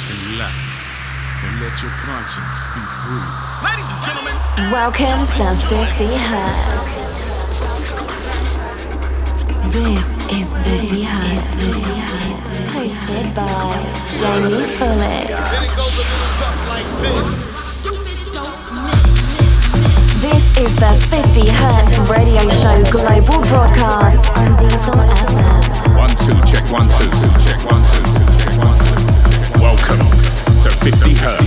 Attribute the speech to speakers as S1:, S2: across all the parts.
S1: back and relax and let your conscience be free.
S2: Ladies and gentlemen,
S3: welcome to 50 Hertz. This is 50 Hertz, hosted by Jamie Fuller.
S4: Then it goes a little something like this.
S3: This is the 50 Hertz radio show global broadcast on Diesel FM.
S5: One, two, check one, two, check one, two, check one, two. Welcome to 50 Hertz.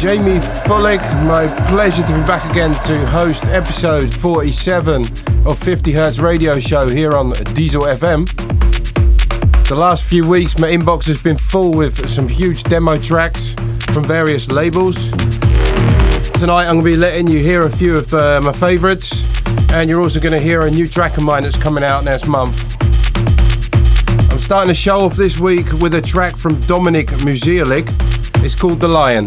S6: Jamie Fullick, my pleasure to be back again to host episode 47 of 50 Hertz radio show here on Diesel FM. The last few weeks, my inbox has been full with some huge demo tracks from various labels. Tonight, I'm going to be letting you hear a few of the, my favourites, and you're also going to hear a new track of mine that's coming out next month. I'm starting the show off this week with a track from Dominic Musialik. It's called The Lion.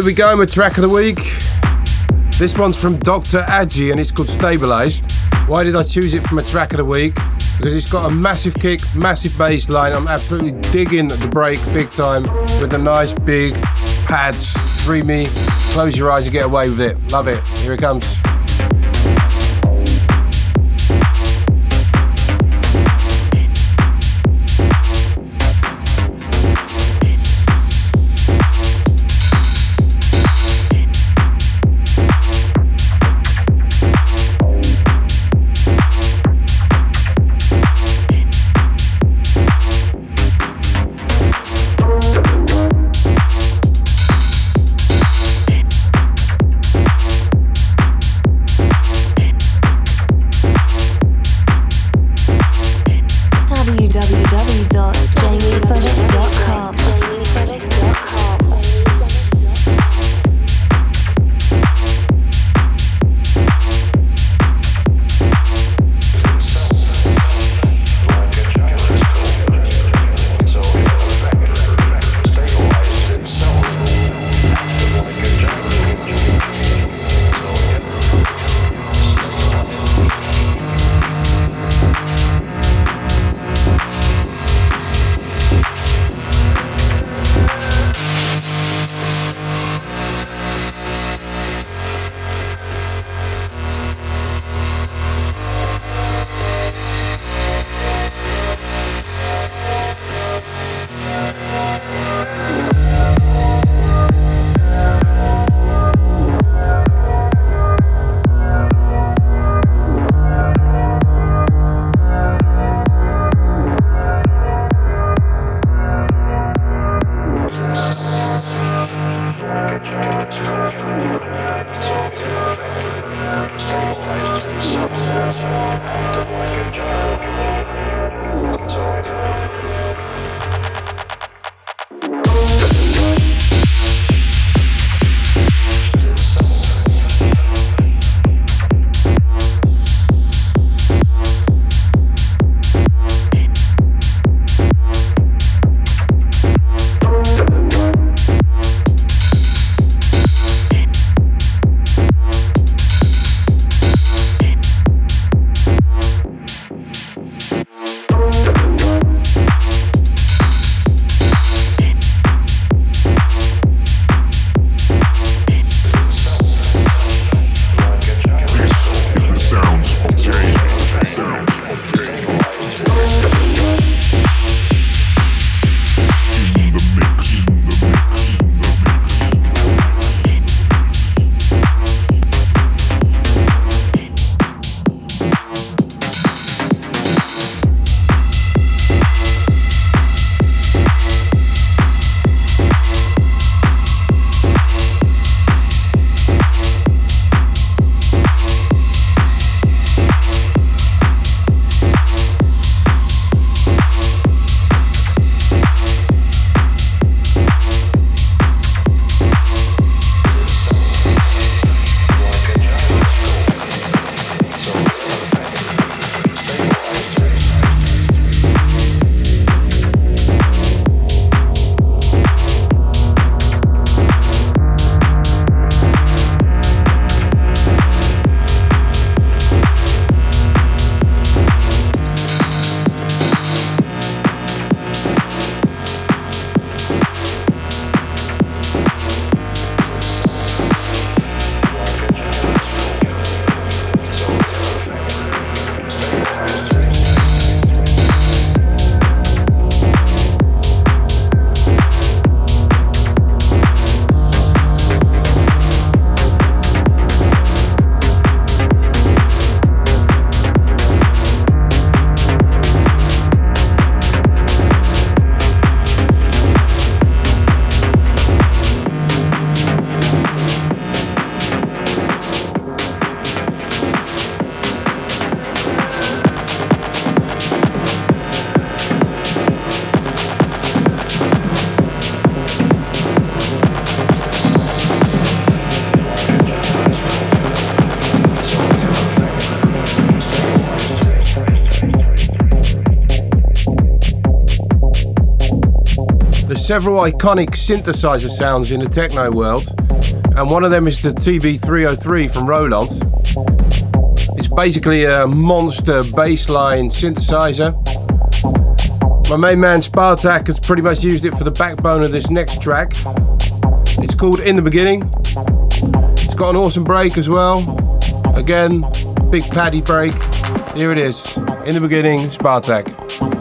S6: Here we go, my track of the week. This one's from Dr. Agi and it's called Stabilized. Why did I choose it for my track of the week? Because it's got a massive kick, massive bass line. I'm absolutely digging the break big time with the nice big pads. Dreamy. Close your eyes and get away with it. Love it. Here it comes. Several iconic synthesizer sounds in the techno world, and one of them is the TB303 from Roland. It's basically a monster bassline synthesizer. My main man Spartak has pretty much used it for the backbone of this next track. It's called In the Beginning. It's got an awesome break as well. Again, big paddy break. Here it is. In the beginning, Spartak.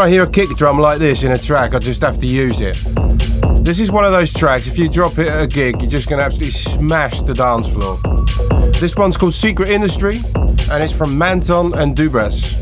S6: I hear a kick drum like this in a track, I just have to use it. This is one of those tracks, if you drop it at a gig, you're just going to absolutely smash the dance floor. This one's called Secret Industry, and it's from Manton and Dubras.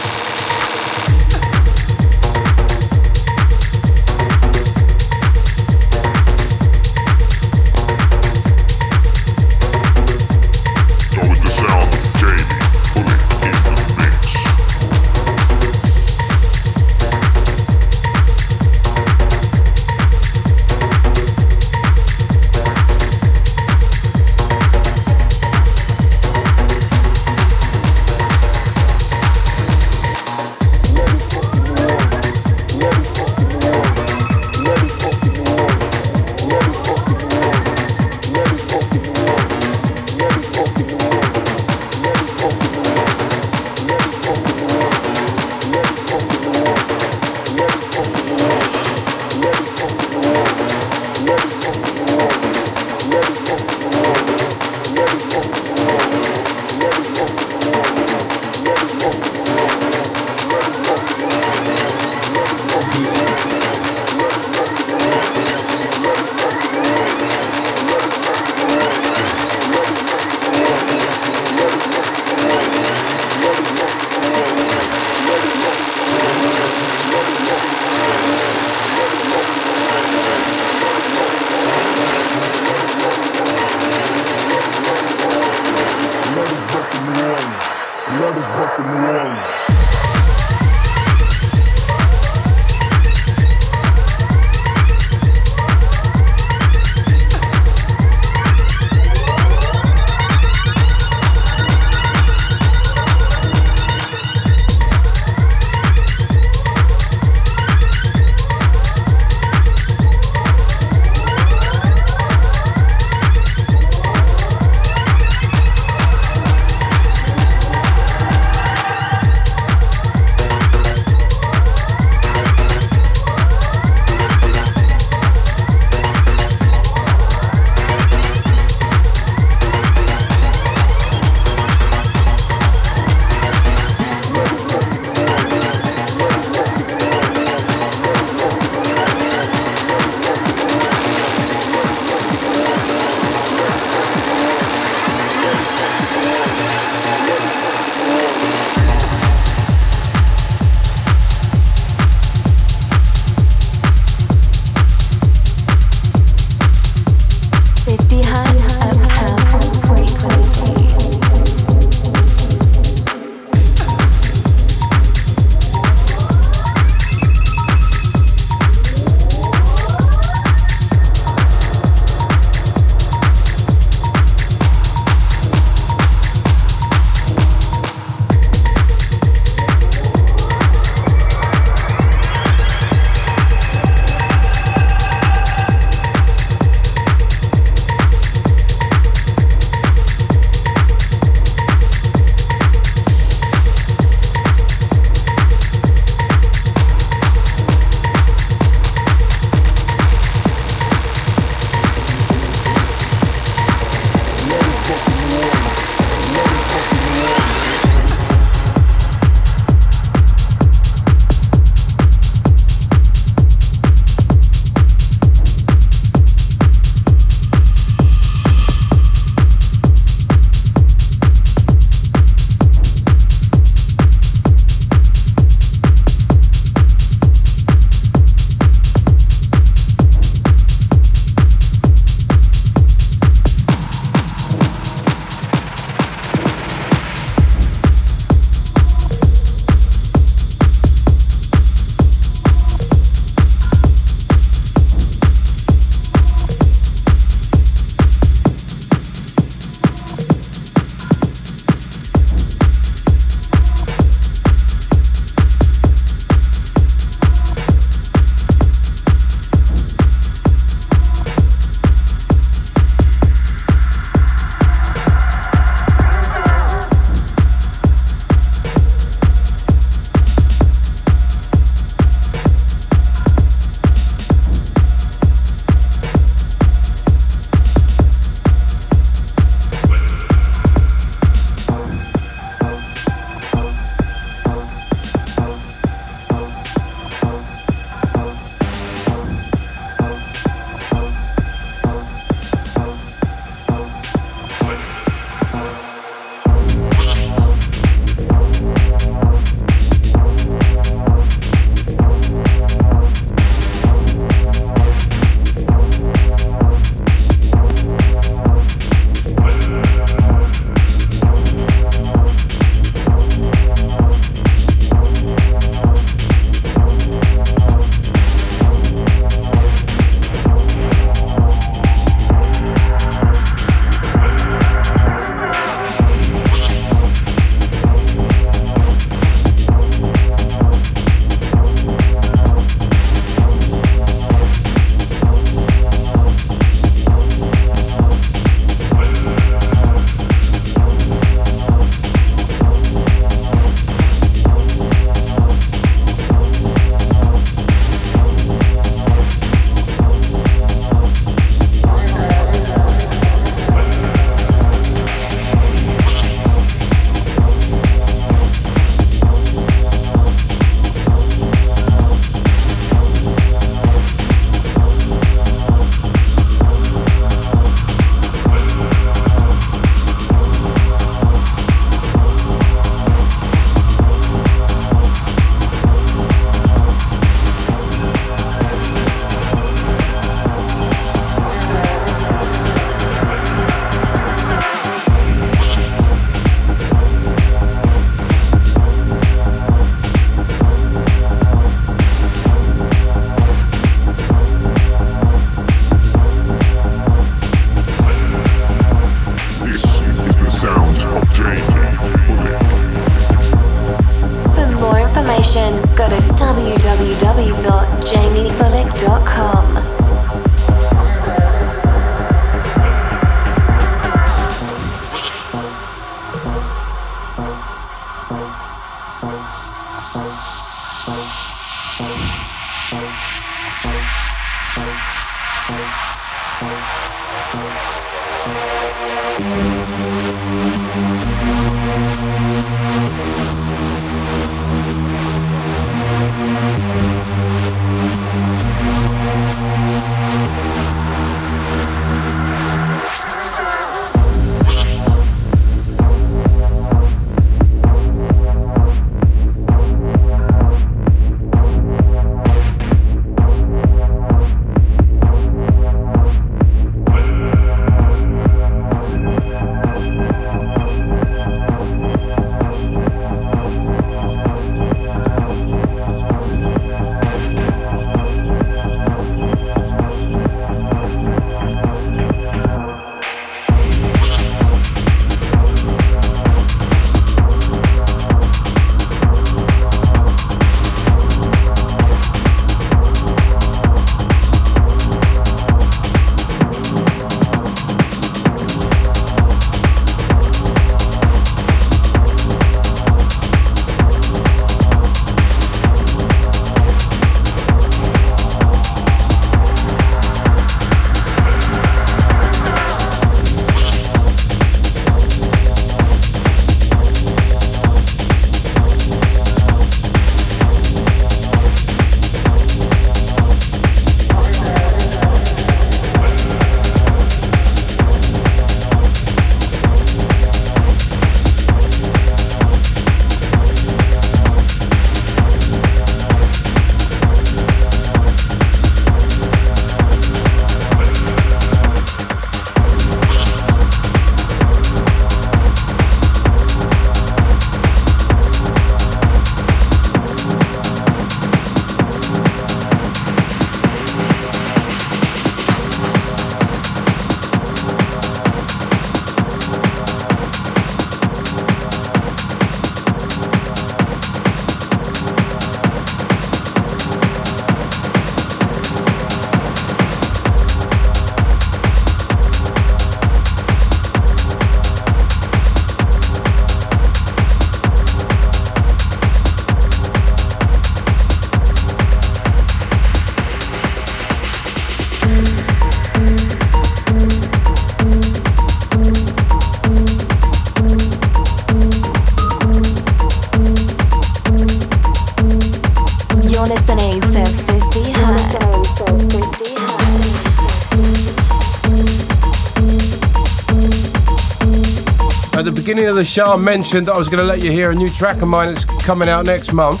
S6: Of the show, I mentioned that I was going to let you hear a new track of mine that's coming out next month.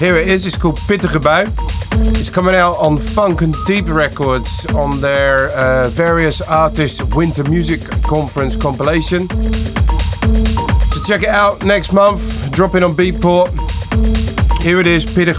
S6: Here it is. It's called Pittige Bui. It's coming out on Funk and Deep Records on their uh, various artists Winter Music Conference compilation. So check it out next month. Dropping on Beatport. Here it is, Pittige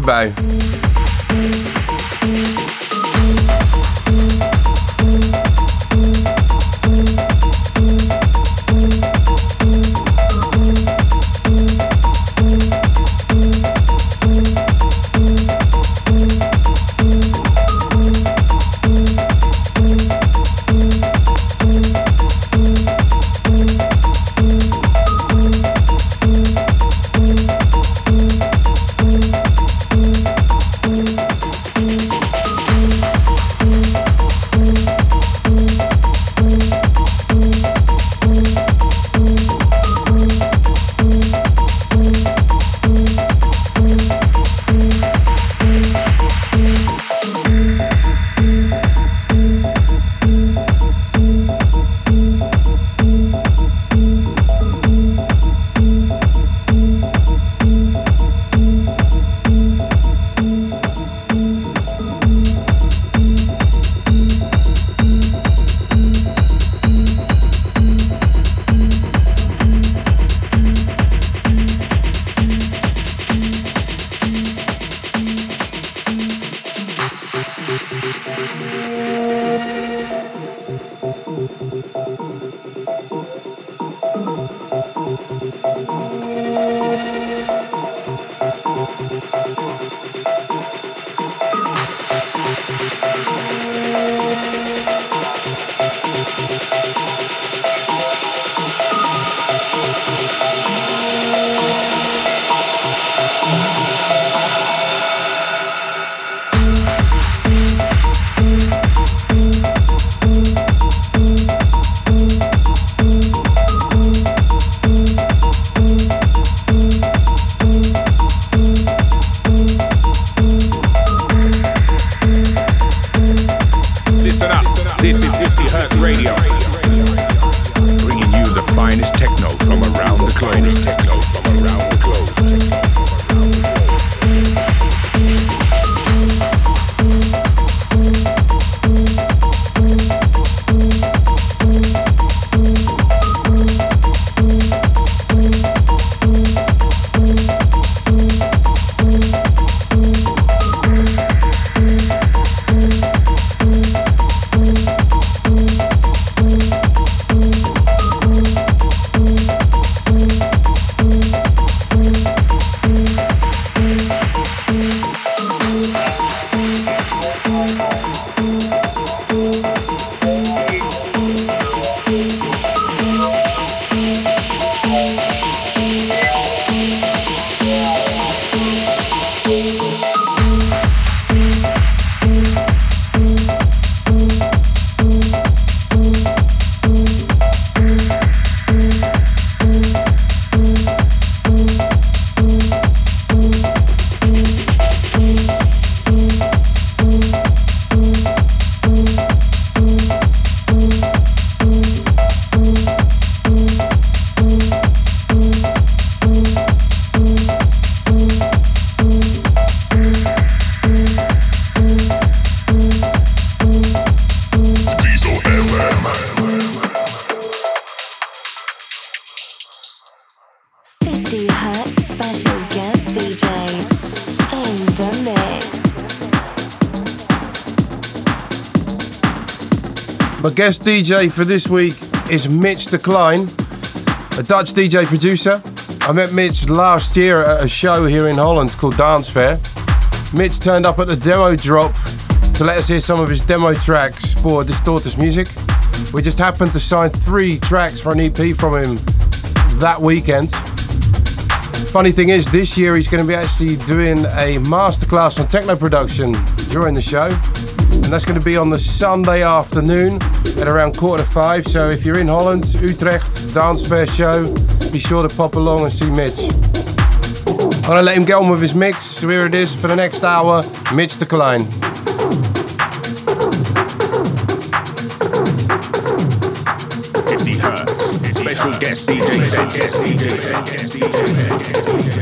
S6: My guest DJ for this week is Mitch de Klein, a Dutch DJ producer. I met Mitch last year at a show here in Holland called Dance Fair. Mitch turned up at the demo drop to let us hear some of his demo tracks for Distortus Music. We just happened to sign three tracks for an EP from him that weekend. Funny thing is, this year he's going to be actually doing a masterclass on techno production during the show, and that's going to be on the Sunday afternoon at around quarter to five. So if you're in Holland, Utrecht, Dance Fair show, be sure to pop along and see Mitch. I'm going to let him get on with his mix. So here it is for the next hour Mitch de Klein.
S5: Fifty hertz. Special guest DJ set. Guest DJ set. Guest DJ
S3: Okay.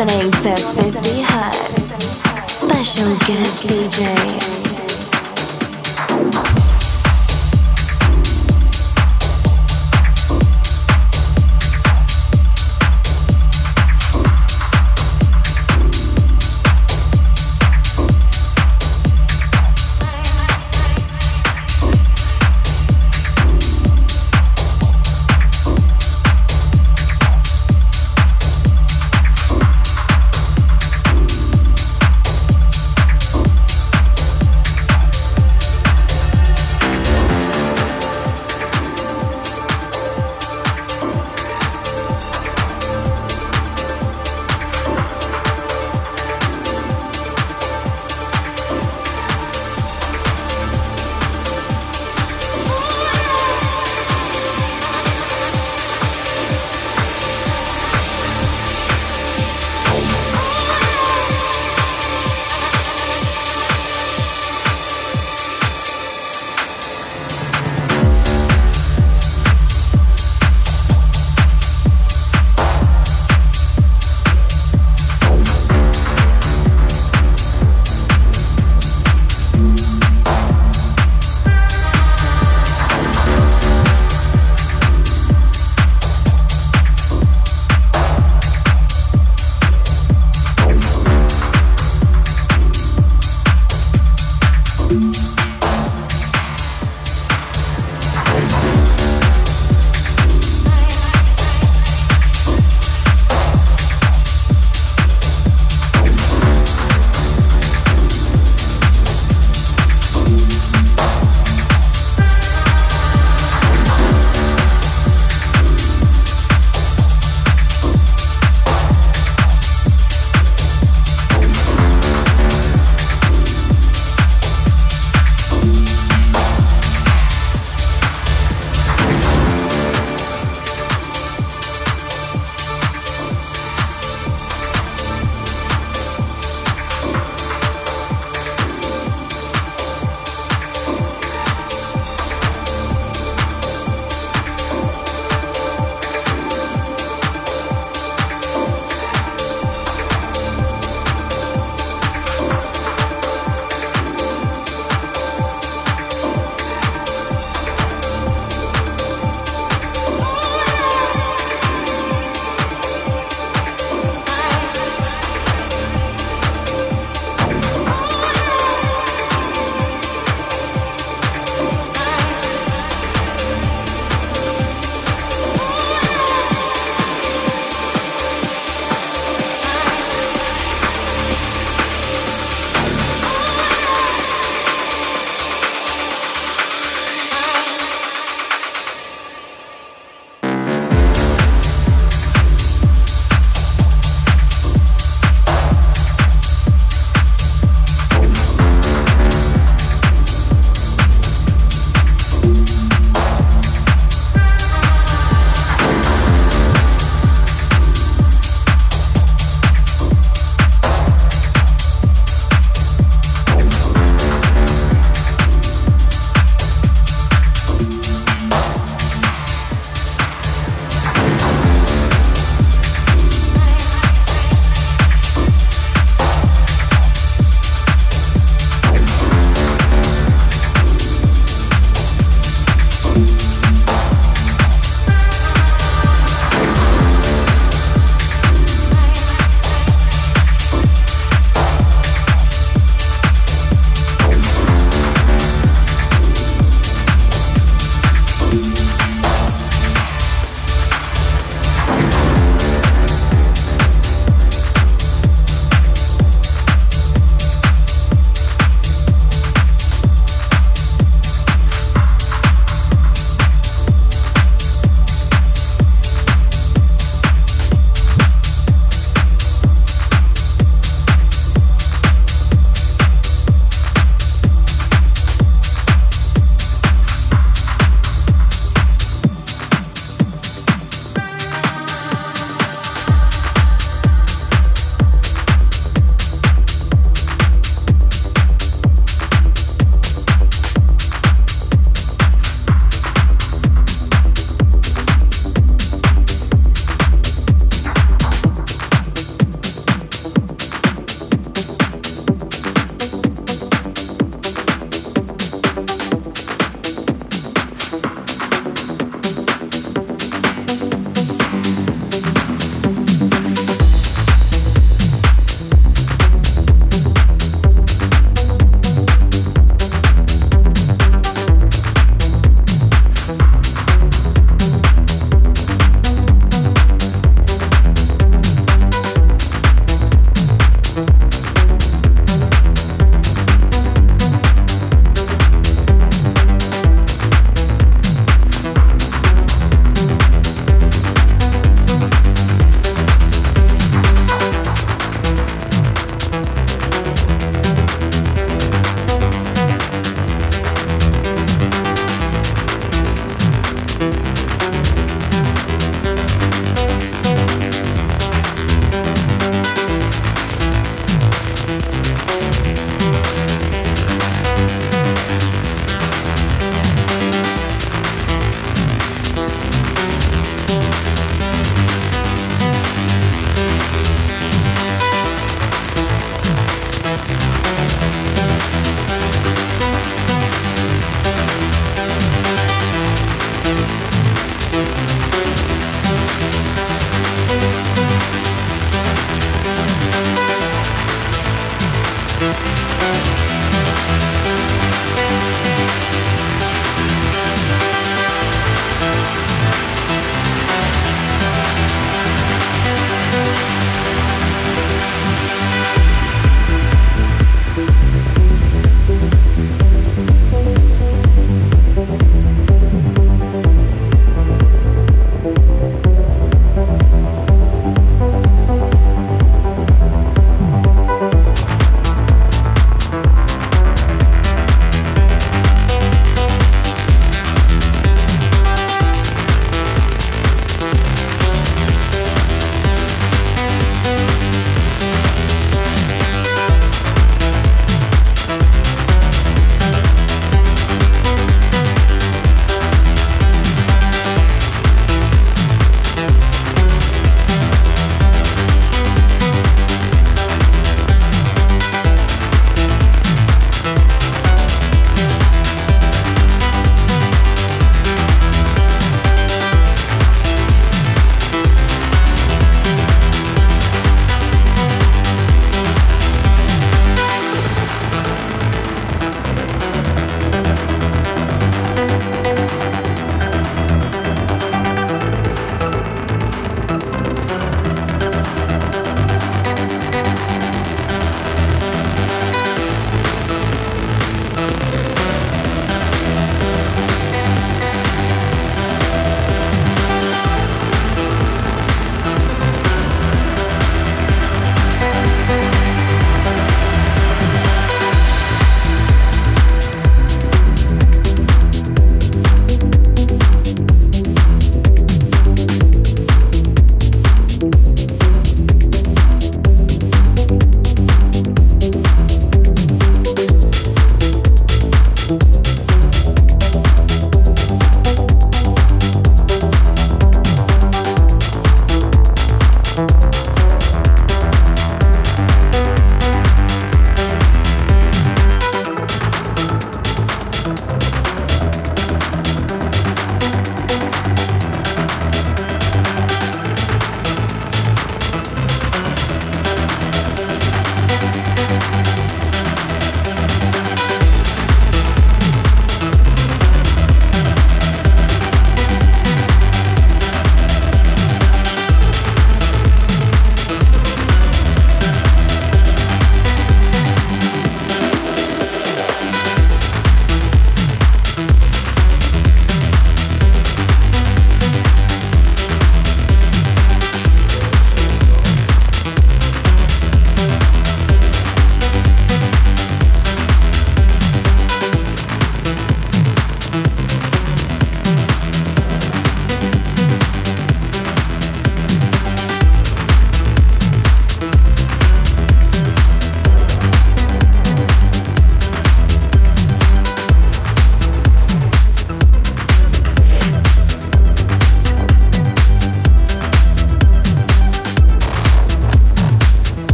S3: Listening to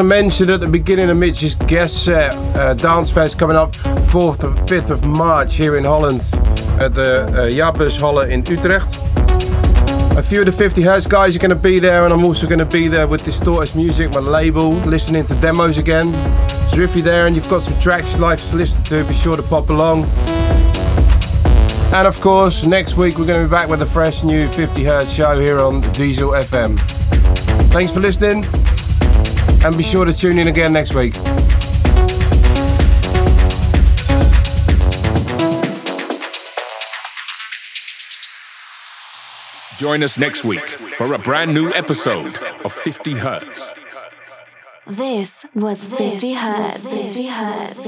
S6: I mentioned at the beginning of Mitch's guest set, uh, Dance Fest coming up 4th and 5th of March here in Holland at the uh, Jaarbeurs Halle in Utrecht. A few of the 50 Hertz guys are going to be there, and I'm also going to be there with Distorted Music, my label, listening to demos again. So if you're there and you've got some tracks you'd like to listen to, be sure to pop along. And of course, next week we're going to be back with a fresh new 50 Hertz show here on Diesel FM. Thanks for listening and be sure to tune in again next week.
S5: Join us next week for a brand new episode of 50 Hertz.
S3: This was 50 Hertz. 50 Hertz. 50 Hertz.